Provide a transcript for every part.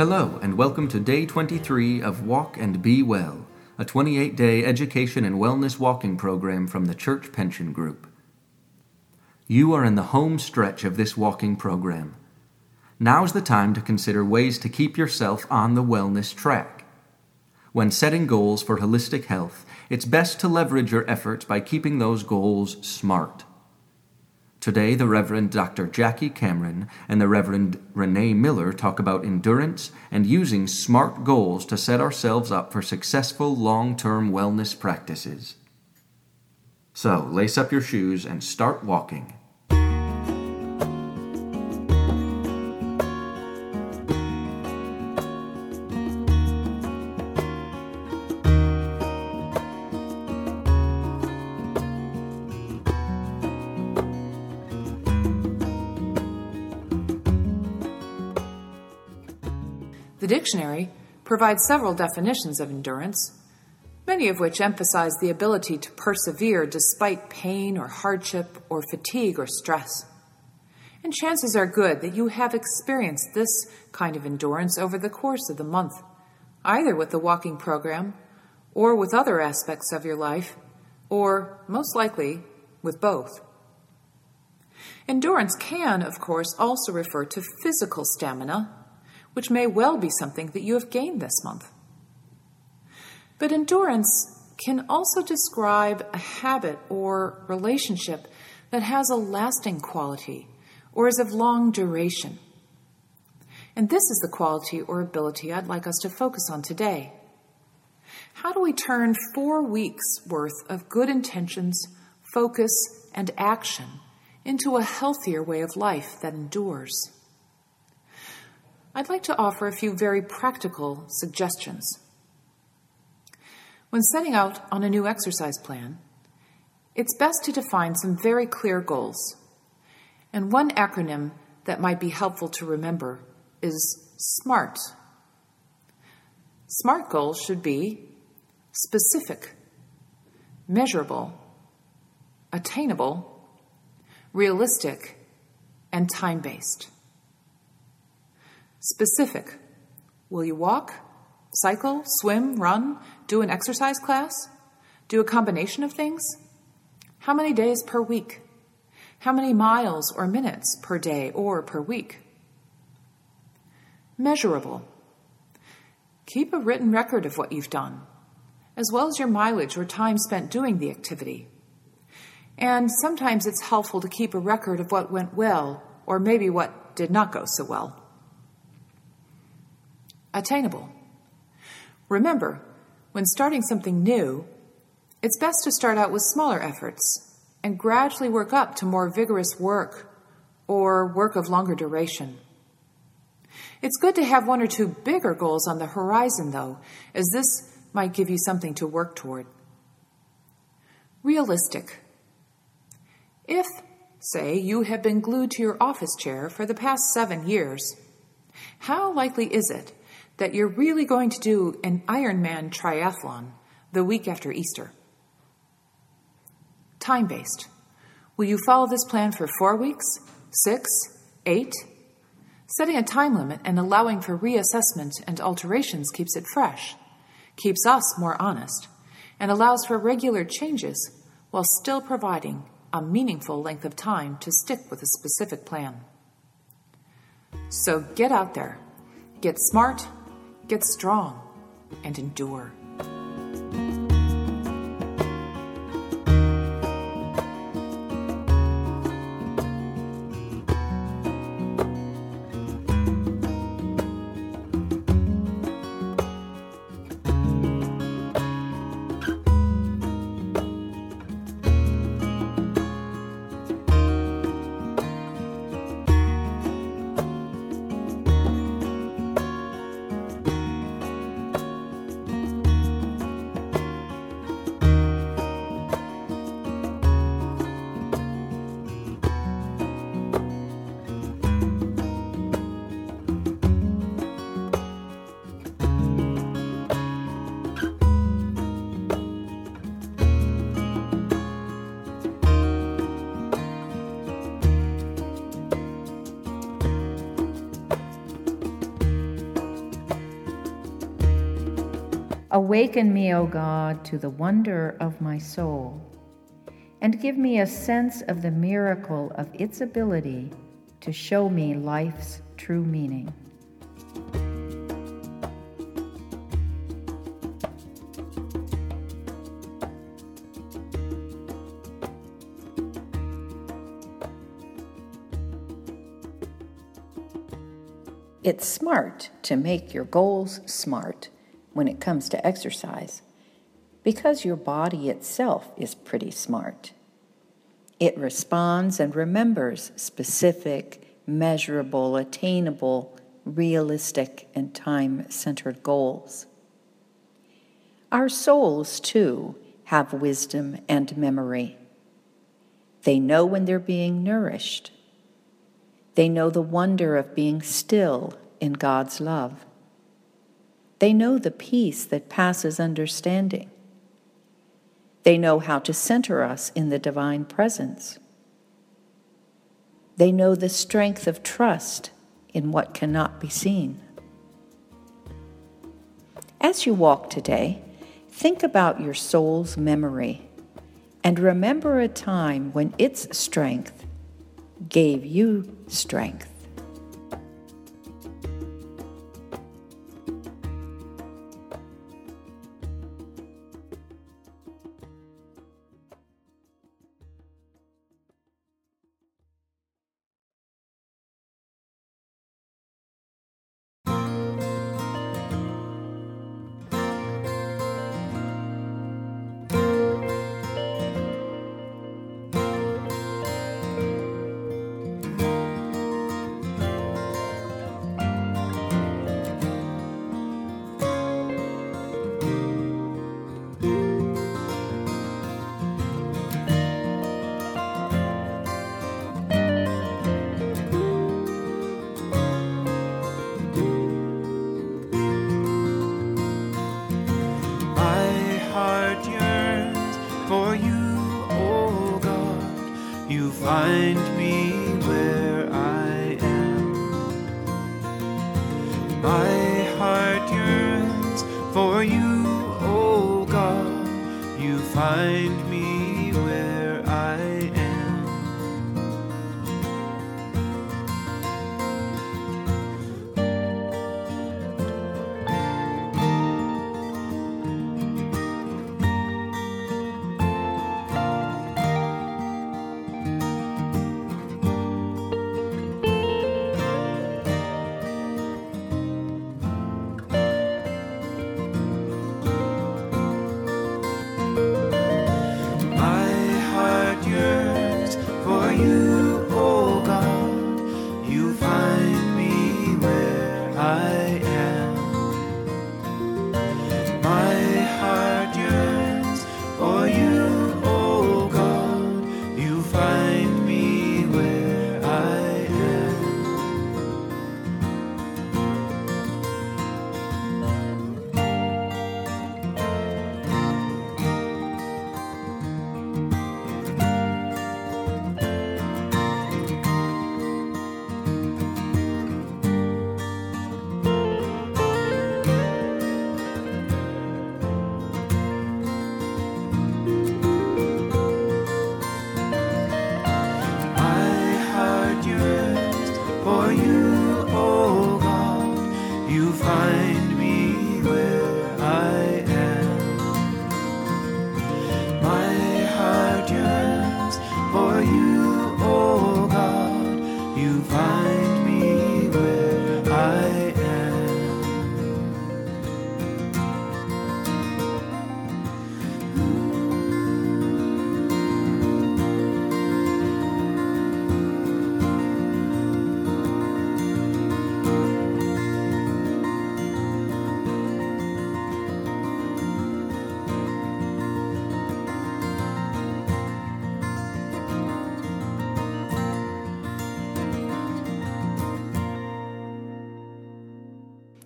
Hello, and welcome to day 23 of Walk and Be Well, a 28 day education and wellness walking program from the Church Pension Group. You are in the home stretch of this walking program. Now's the time to consider ways to keep yourself on the wellness track. When setting goals for holistic health, it's best to leverage your efforts by keeping those goals smart. Today, the Reverend Dr. Jackie Cameron and the Reverend Renee Miller talk about endurance and using SMART goals to set ourselves up for successful long term wellness practices. So, lace up your shoes and start walking. Dictionary provides several definitions of endurance, many of which emphasize the ability to persevere despite pain or hardship or fatigue or stress. And chances are good that you have experienced this kind of endurance over the course of the month, either with the walking program or with other aspects of your life, or most likely with both. Endurance can, of course, also refer to physical stamina which may well be something that you have gained this month. But endurance can also describe a habit or relationship that has a lasting quality or is of long duration. And this is the quality or ability I'd like us to focus on today. How do we turn four weeks' worth of good intentions, focus, and action into a healthier way of life that endures? I'd like to offer a few very practical suggestions. When setting out on a new exercise plan, it's best to define some very clear goals. And one acronym that might be helpful to remember is SMART. SMART goals should be specific, measurable, attainable, realistic, and time based. Specific. Will you walk, cycle, swim, run, do an exercise class? Do a combination of things? How many days per week? How many miles or minutes per day or per week? Measurable. Keep a written record of what you've done, as well as your mileage or time spent doing the activity. And sometimes it's helpful to keep a record of what went well or maybe what did not go so well attainable. Remember, when starting something new, it's best to start out with smaller efforts and gradually work up to more vigorous work or work of longer duration. It's good to have one or two bigger goals on the horizon, though, as this might give you something to work toward. Realistic. If, say, you have been glued to your office chair for the past seven years, how likely is it that you're really going to do an Ironman triathlon the week after Easter. Time based. Will you follow this plan for four weeks, six, eight? Setting a time limit and allowing for reassessment and alterations keeps it fresh, keeps us more honest, and allows for regular changes while still providing a meaningful length of time to stick with a specific plan. So get out there, get smart, get strong, and endure. Awaken me, O God, to the wonder of my soul, and give me a sense of the miracle of its ability to show me life's true meaning. It's smart to make your goals smart when it comes to exercise because your body itself is pretty smart. It responds and remembers specific, measurable, attainable, realistic, and time centered goals. Our souls, too, have wisdom and memory. They know when they're being nourished they know the wonder of being still in God's love. They know the peace that passes understanding. They know how to center us in the divine presence. They know the strength of trust in what cannot be seen. As you walk today, think about your soul's memory and remember a time when its strength gave you strength. you find me where?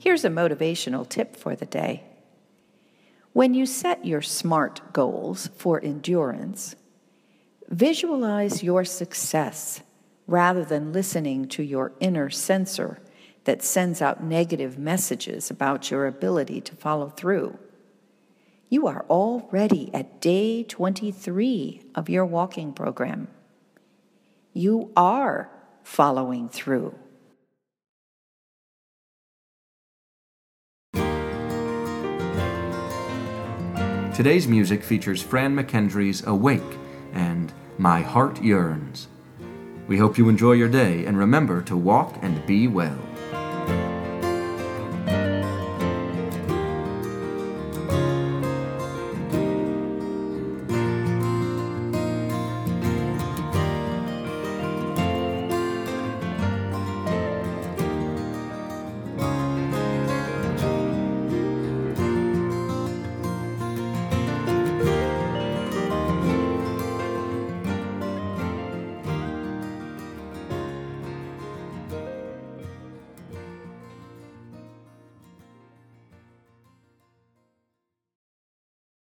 Here's a motivational tip for the day. When you set your SMART goals for endurance, visualize your success rather than listening to your inner censor that sends out negative messages about your ability to follow through. You are already at day 23 of your walking program. You are following through. Today's music features Fran McKendree's Awake and My Heart Yearns. We hope you enjoy your day and remember to walk and be well.